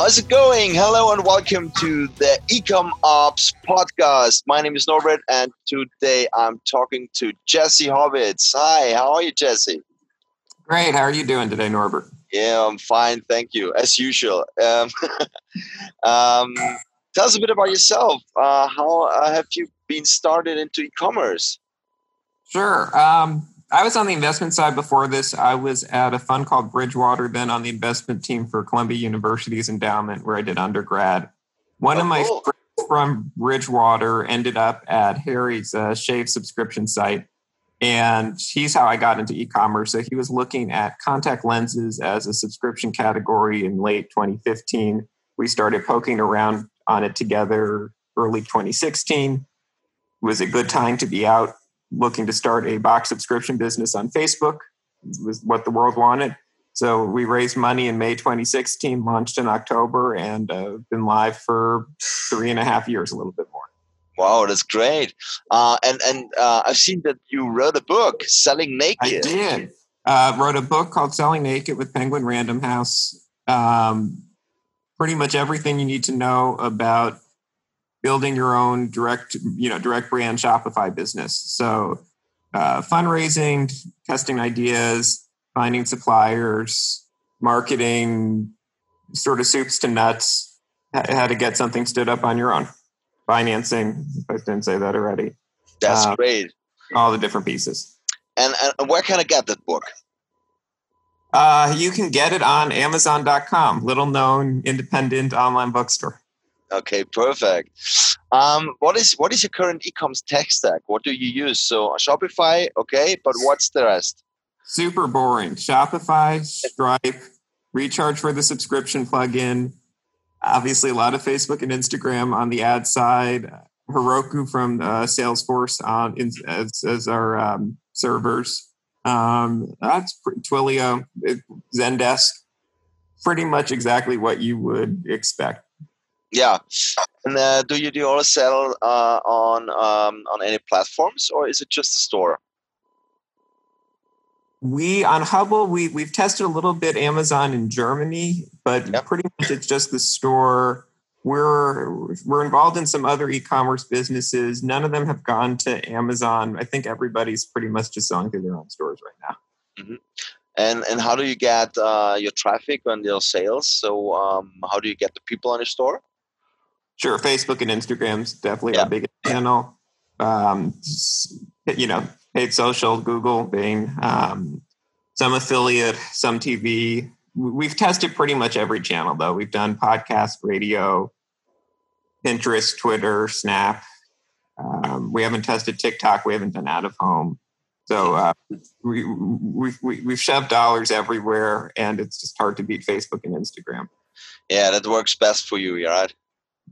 How's it going? Hello and welcome to the Ecom Ops podcast. My name is Norbert, and today I'm talking to Jesse Horwitz. Hi, how are you, Jesse? Great. How are you doing today, Norbert? Yeah, I'm fine. Thank you, as usual. Um, um, tell us a bit about yourself. Uh, how uh, have you been started into e-commerce? Sure. Um, I was on the investment side before this. I was at a fund called Bridgewater, then on the investment team for Columbia University's endowment, where I did undergrad. One oh, of my cool. friends from Bridgewater ended up at Harry's uh, shave subscription site. And he's how I got into e commerce. So he was looking at contact lenses as a subscription category in late 2015. We started poking around on it together early 2016. It was a good time to be out looking to start a box subscription business on Facebook. was what the world wanted. So we raised money in May 2016, launched in October, and uh, been live for three and a half years, a little bit more. Wow, that's great! Uh, and and uh, I've seen that you wrote a book, Selling Naked. I did. Uh, wrote a book called Selling Naked with Penguin Random House. Um, pretty much everything you need to know about building your own direct, you know, direct brand Shopify business. So uh, fundraising, testing ideas, finding suppliers, marketing, sort of soups to nuts, how to get something stood up on your own. Financing, if I didn't say that already. That's um, great. All the different pieces. And, and where can I get that book? Uh, you can get it on Amazon.com, little known independent online bookstore. Okay, perfect. Um, what is what is your current e-commerce tech stack? What do you use? So Shopify, okay, but what's the rest? Super boring. Shopify, Stripe, recharge for the subscription plugin. Obviously, a lot of Facebook and Instagram on the ad side. Heroku from uh, Salesforce on in, as, as our um, servers. Um, that's Twilio, Zendesk. Pretty much exactly what you would expect. Yeah, and uh, do you do you also sell uh, on um, on any platforms, or is it just a store? We on Hubble we we've tested a little bit Amazon in Germany, but yep. pretty much it's just the store. We're we're involved in some other e-commerce businesses. None of them have gone to Amazon. I think everybody's pretty much just selling through their own stores right now. Mm-hmm. And and how do you get uh, your traffic and your sales? So um, how do you get the people on your store? Sure, Facebook and Instagram's definitely yeah. our biggest channel. Um, you know, paid social, Google, Bing, um, some affiliate, some TV. We've tested pretty much every channel though. We've done podcast, radio, Pinterest, Twitter, Snap. Um, we haven't tested TikTok. We haven't done out of home. So uh, we, we, we, we've shoved dollars everywhere, and it's just hard to beat Facebook and Instagram. Yeah, that works best for you, right?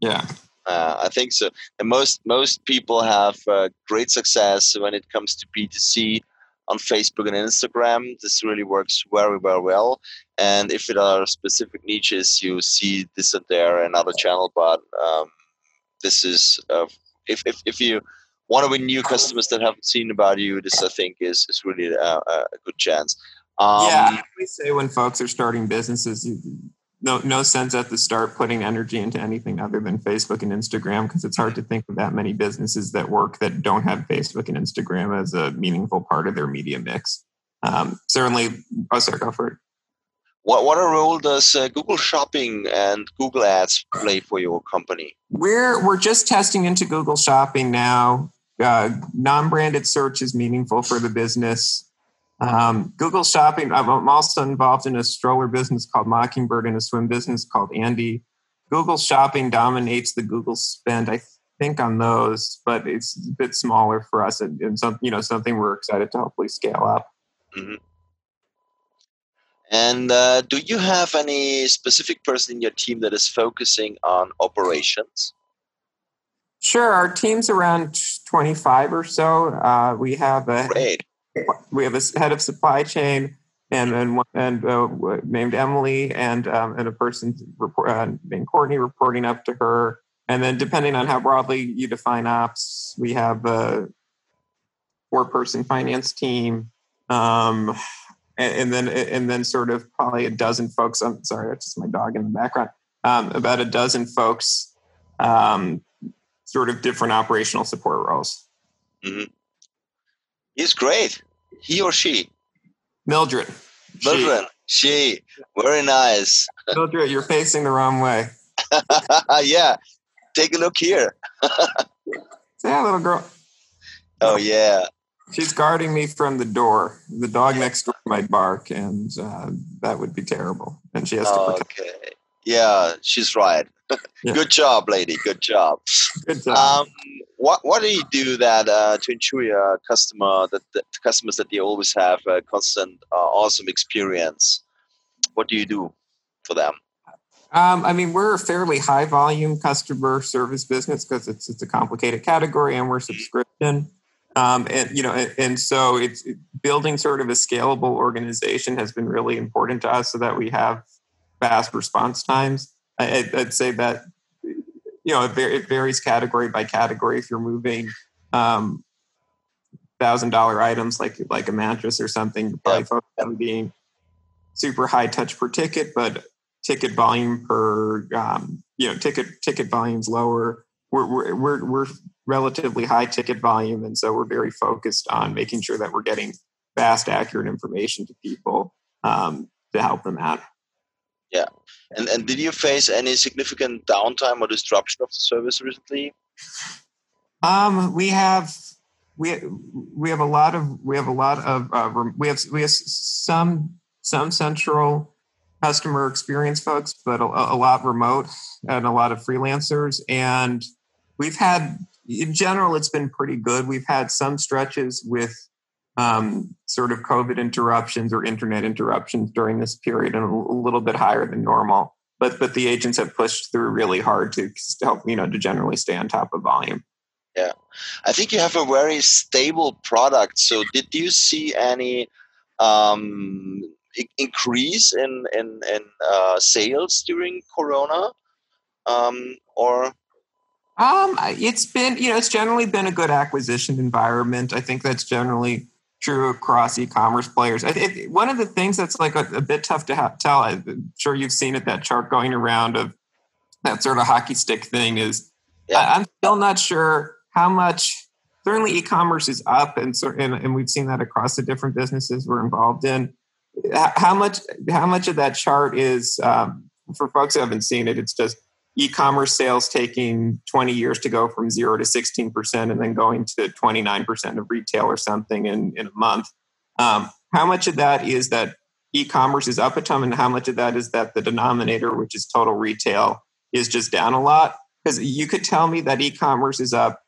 Yeah. Uh, I think so. And most most people have uh, great success when it comes to B2C on Facebook and Instagram. This really works very, very well. And if it are specific niches, you see this and there another channel. But um, this is uh, if, if if you want to win new customers that haven't seen about you, this I think is is really a, a good chance. Um, yeah, we say when folks are starting businesses, no no sense at the start putting energy into anything other than Facebook and Instagram because it's hard to think of that many businesses that work that don't have Facebook and Instagram as a meaningful part of their media mix. Um, certainly, oh, sorry, go for it. What what a role does uh, Google Shopping and Google Ads play for your company? We're we're just testing into Google Shopping now. Uh, non-branded search is meaningful for the business. Um, Google Shopping, I'm also involved in a stroller business called Mockingbird and a swim business called Andy. Google Shopping dominates the Google spend, I think, on those, but it's a bit smaller for us and, and some, you know, something we're excited to hopefully scale up. Mm-hmm. And uh, do you have any specific person in your team that is focusing on operations? Sure, our team's around 25 or so. Uh, we have a Great. We have a head of supply chain and and, and uh, named Emily and um, and a person report, uh, named Courtney reporting up to her. And then depending on how broadly you define ops, we have a four person finance team. Um, and, then and then sort of probably a dozen folks. I'm sorry, that's just my dog in the background. Um, about a dozen folks um, sort of different operational support roles. Mm-hmm. He's great. He or she? Mildred. Mildred. She. she. Very nice. Mildred, you're facing the wrong way. yeah. Take a look here. yeah, little girl. Oh, yeah. She's guarding me from the door. The dog next door might bark, and uh, that would be terrible. And she has to protect. Okay. Yeah, she's right. Yeah. Good job, lady. Good job. Good job. Um, what What do you do that uh, to ensure your customer that the customers that they always have a constant uh, awesome experience? What do you do for them? Um, I mean, we're a fairly high volume customer service business because it's it's a complicated category and we're subscription. Um, and you know, and, and so it's building sort of a scalable organization has been really important to us, so that we have fast response times. I, would say that you know it, varies category by category. If you're moving um, thousand dollar items like like a mattress or something, you're probably focused on being super high touch per ticket, but ticket volume per um, you know ticket ticket volumes lower. We're, we're we're we're relatively high ticket volume, and so we're very focused on making sure that we're getting fast, accurate information to people um, to help them out. Yeah. And and did you face any significant downtime or disruption of the service recently? Um, we have we we have a lot of we have a lot of uh, we have we have some some central customer experience folks, but a, a lot remote and a lot of freelancers. And we've had in general, it's been pretty good. We've had some stretches with um, sort of COVID interruptions or internet interruptions during this period, and a little bit higher than normal. But but the agents have pushed through really hard to help you know to generally stay on top of volume. Yeah, I think you have a very stable product. So did you see any um, increase in in, in uh, sales during Corona, um, or um, it's been, you know, it's generally been a good acquisition environment. I think that's generally true across e-commerce players. It, one of the things that's like a, a bit tough to ha- tell, I'm sure you've seen it, that chart going around of that sort of hockey stick thing is yeah. I, am still not sure how much, certainly e-commerce is up and, and, and we've seen that across the different businesses we're involved in. How much, how much of that chart is, um, for folks who haven't seen it, it's just e-commerce sales taking 20 years to go from zero to 16% and then going to 29% of retail or something in, in a month. Um, how much of that is that e-commerce is up a ton and how much of that is that the denominator, which is total retail, is just down a lot? Because you could tell me that e-commerce is up,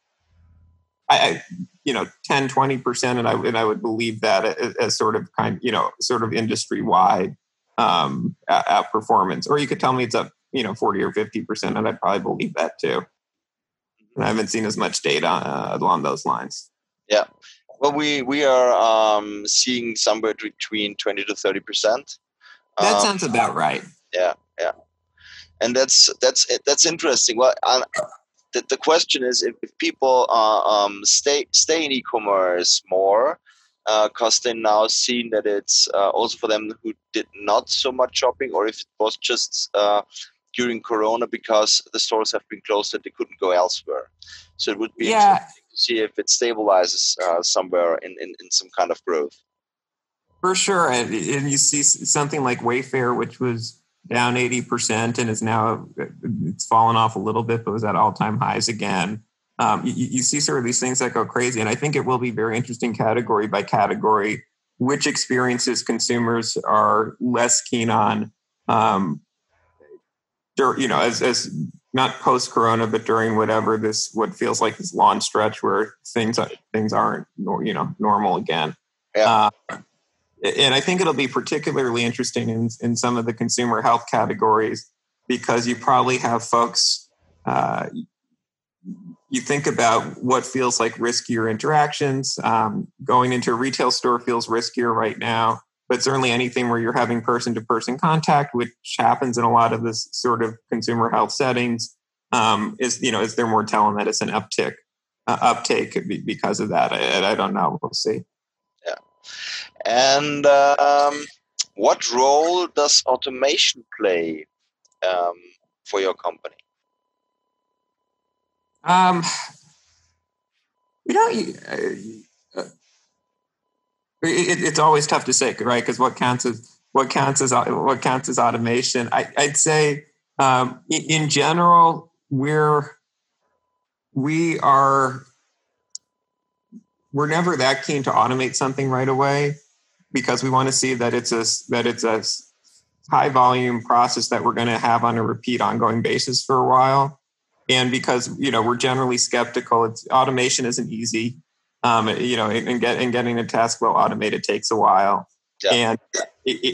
I, you know, 10, 20%, and I, and I would believe that as, as sort of kind, you know, sort of industry wide um, outperformance. Or you could tell me it's up you know 40 or 50 percent and i'd probably believe that too. And i haven't seen as much data uh, along those lines. Yeah. Well we we are um, seeing somewhere between 20 to 30 percent. That um, sounds about right. yeah yeah. And that's that's that's interesting. Well uh, the, the question is if, if people uh, um, stay stay in e-commerce more because uh, they now seen that it's uh, also for them who did not so much shopping, or if it was just uh, during Corona because the stores have been closed and they couldn't go elsewhere. So it would be yeah. interesting to see if it stabilizes uh, somewhere in, in, in, some kind of growth. For sure. And, and you see something like Wayfair, which was down 80% and is now, it's fallen off a little bit, but was at all time highs again. Um, you, you see sort of these things that go crazy. And I think it will be very interesting category by category which experiences consumers are less keen on um, you know, as as not post Corona, but during whatever this what feels like this long stretch where things things aren't you know normal again. Yeah. Uh, and I think it'll be particularly interesting in, in some of the consumer health categories because you probably have folks. Uh, you think about what feels like riskier interactions. Um, going into a retail store feels riskier right now, but certainly anything where you're having person to person contact, which happens in a lot of this sort of consumer health settings, um, is you know is there more telemedicine uptick uh, uptake because of that? I, I don't know. We'll see. Yeah. And um, what role does automation play um, for your company? Um, you know, uh, it, it's always tough to say, right? Because what counts as what counts as what counts as automation? I, would say, um, in general, we're we are we're never that keen to automate something right away because we want to see that it's a that it's a high volume process that we're going to have on a repeat ongoing basis for a while and because you know we're generally skeptical it's automation isn't easy um, you know and, get, and getting a task well automated takes a while. Yeah. and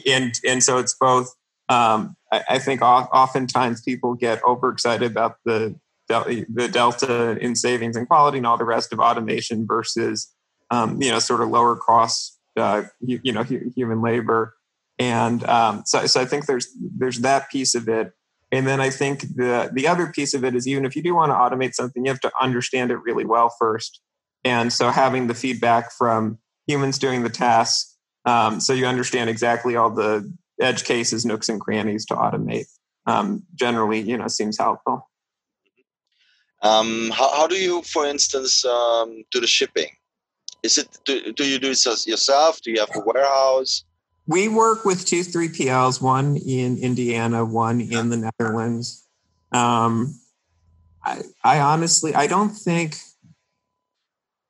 and and so it's both um, I, I, think oftentimes people get overexcited about the the delta in savings and quality and all the rest of automation versus um, you know sort of lower cost, uh, you, you, know human labor. And um, so, so i think there's there's that piece of it. And then i think the the other piece of it is even if you do want to automate something you have to understand it really well first and so having the feedback from humans doing the tasks um, so you understand exactly all the edge cases nooks and crannies to automate um, generally you know seems helpful um, how, how, do you for instance um, do the shipping is it do, do you do it yourself? Do you have a warehouse? We work with two 3PLs, one in Indiana, one in the Netherlands. Um, I, I honestly, I don't think,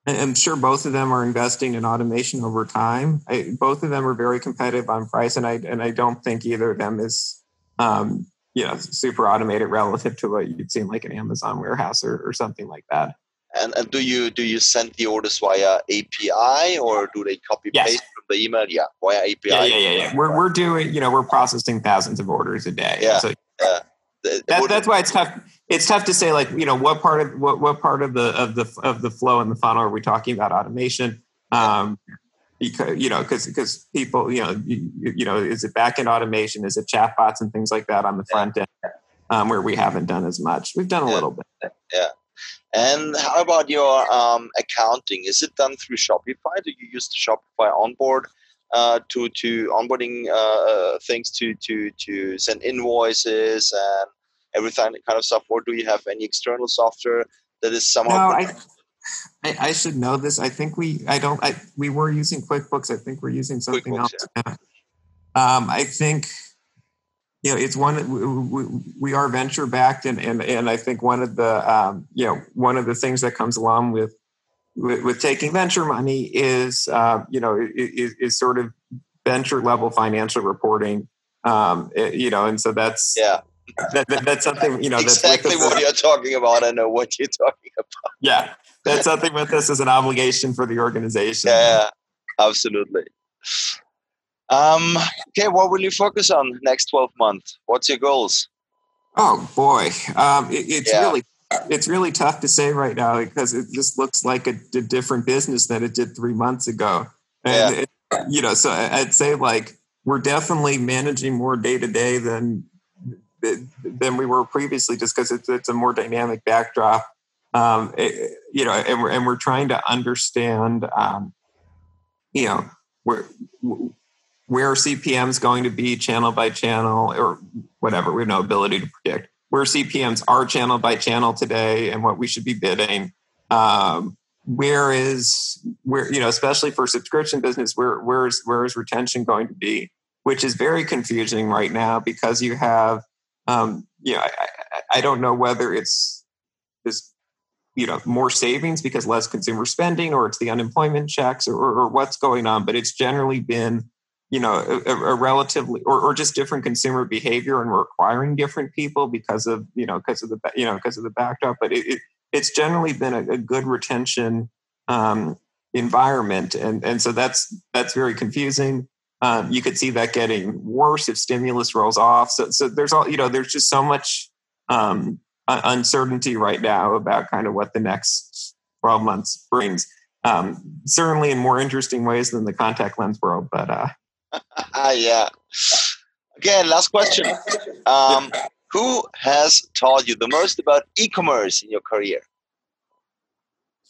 I'm sure both of them are investing in automation over time. I, both of them are very competitive on price, and I and I don't think either of them is, um, you know, super automated relative to what you'd see in like an Amazon warehouse or, or something like that. And, and do you do you send the orders via API or do they copy yes. paste from the email? Yeah, via API. Yeah, yeah, yeah, yeah. We're we're doing you know we're processing thousands of orders a day. Yeah. So, yeah. That, that's why it's tough. It's tough to say like you know what part of what what part of the of the of the flow and the funnel are we talking about automation? Um, because you know because because people you know you, you, know is it backend automation? Is it chatbots and things like that on the front end? Um, where we haven't done as much. We've done a yeah. little bit. Yeah. And how about your um, accounting? Is it done through Shopify? Do you use the Shopify onboard uh, to to onboarding uh, uh, things to to to send invoices and everything kind of stuff, or do you have any external software that is somehow? No, I, I, I should know this. I think we I don't I we were using QuickBooks. I think we're using something else. Yeah. Um, I think you know, it's one we, we are venture backed, and, and and I think one of the um, you know one of the things that comes along with with, with taking venture money is uh, you know is, is, sort of venture level financial reporting. Um, it, you know, and so that's yeah. That, that, that's something you know. Exactly that's what you're talking about. I know what you're talking about. Yeah, that's something with this as an obligation for the organization. Yeah, absolutely. Um, okay, what will you focus on next 12 months? What's your goals? Oh boy, um, it, it's yeah. really it's really tough to say right now because it just looks like a, a different business than it did three months ago. And yeah. it, you know, so I'd say like we're definitely managing more day to day than than we were previously, just because it's it's a more dynamic backdrop. Um, it, you know, and we're and we're trying to understand, um, you know, where where CPM is going to be channel by channel or whatever. We have no ability to predict where CPMs are channel by channel today and what we should be bidding. Um, where is where you know, especially for subscription business, where where is where is retention going to be? Which is very confusing right now because you have, um, you know, I, I don't know whether it's this you know more savings because less consumer spending or it's the unemployment checks or, or, what's going on but it's generally been you know a, a relatively or, or, just different consumer behavior and we're acquiring different people because of you know because of the you know because of the backdrop but it, it it's generally been a, a good retention um, environment. And and so that's that's very confusing Um, you could see that getting worse if stimulus rolls off. So, so there's all you know. There's just so much um, uncertainty right now about kind of what the next 12 months brings. Um, certainly in more interesting ways than the contact lens world, but uh, yeah. Again, last question. Um, who has taught you the most about e-commerce in your career?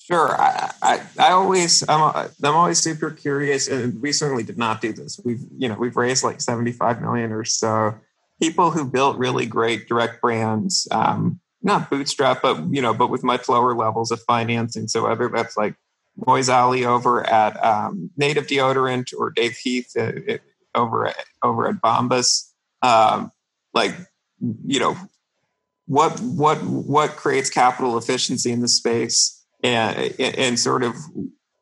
Sure. I, I, I, always, I'm, I'm always super curious, and we certainly did not do this. We've, you know, we've raised like 75 million or so. People who built really great direct brands, um, not bootstrap, but you know, but with much lower levels of financing. So whether that's like Moiz Ali over at um, Native Deodorant or Dave Heath uh, over at, over at Bombas, um, like you know, what what what creates capital efficiency in the space, and and sort of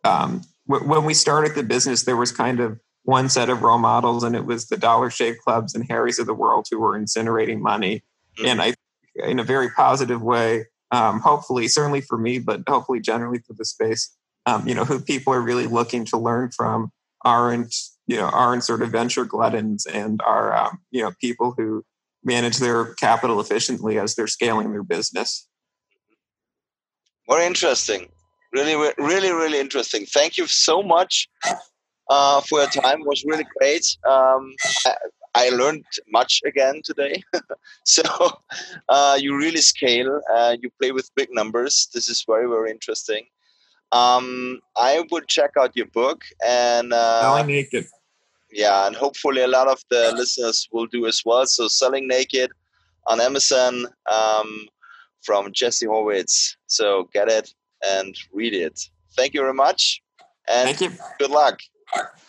um, when we started the business, there was kind of one set of role models, and it was the Dollar Shave Clubs and Harry's of the world who were incinerating money, mm-hmm. and I, in a very positive way, um, hopefully, certainly for me, but hopefully generally for the space, um, you know, who people are really looking to learn from aren't, you know, aren't sort of venture gluttons and are, um, you know, people who manage their capital efficiently as they're scaling their business. Very interesting. Really, really, really interesting. Thank you so much uh, for your time. It was really great. Um, I, I learned much again today. so uh, you really scale. Uh, you play with big numbers. This is very, very interesting. Um, I would check out your book and uh, Selling Naked. Yeah, and hopefully a lot of the listeners will do as well. So Selling Naked on Amazon um, from Jesse Horwitz. So get it and read it. Thank you very much. And Thank you. good luck.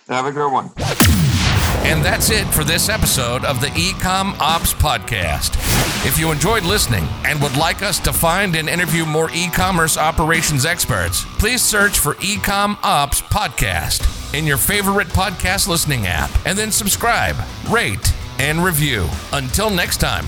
Have a good one. And that's it for this episode of the Ecom Ops Podcast. If you enjoyed listening and would like us to find and interview more e commerce operations experts, please search for Ecom Ops Podcast in your favorite podcast listening app and then subscribe, rate, and review. Until next time.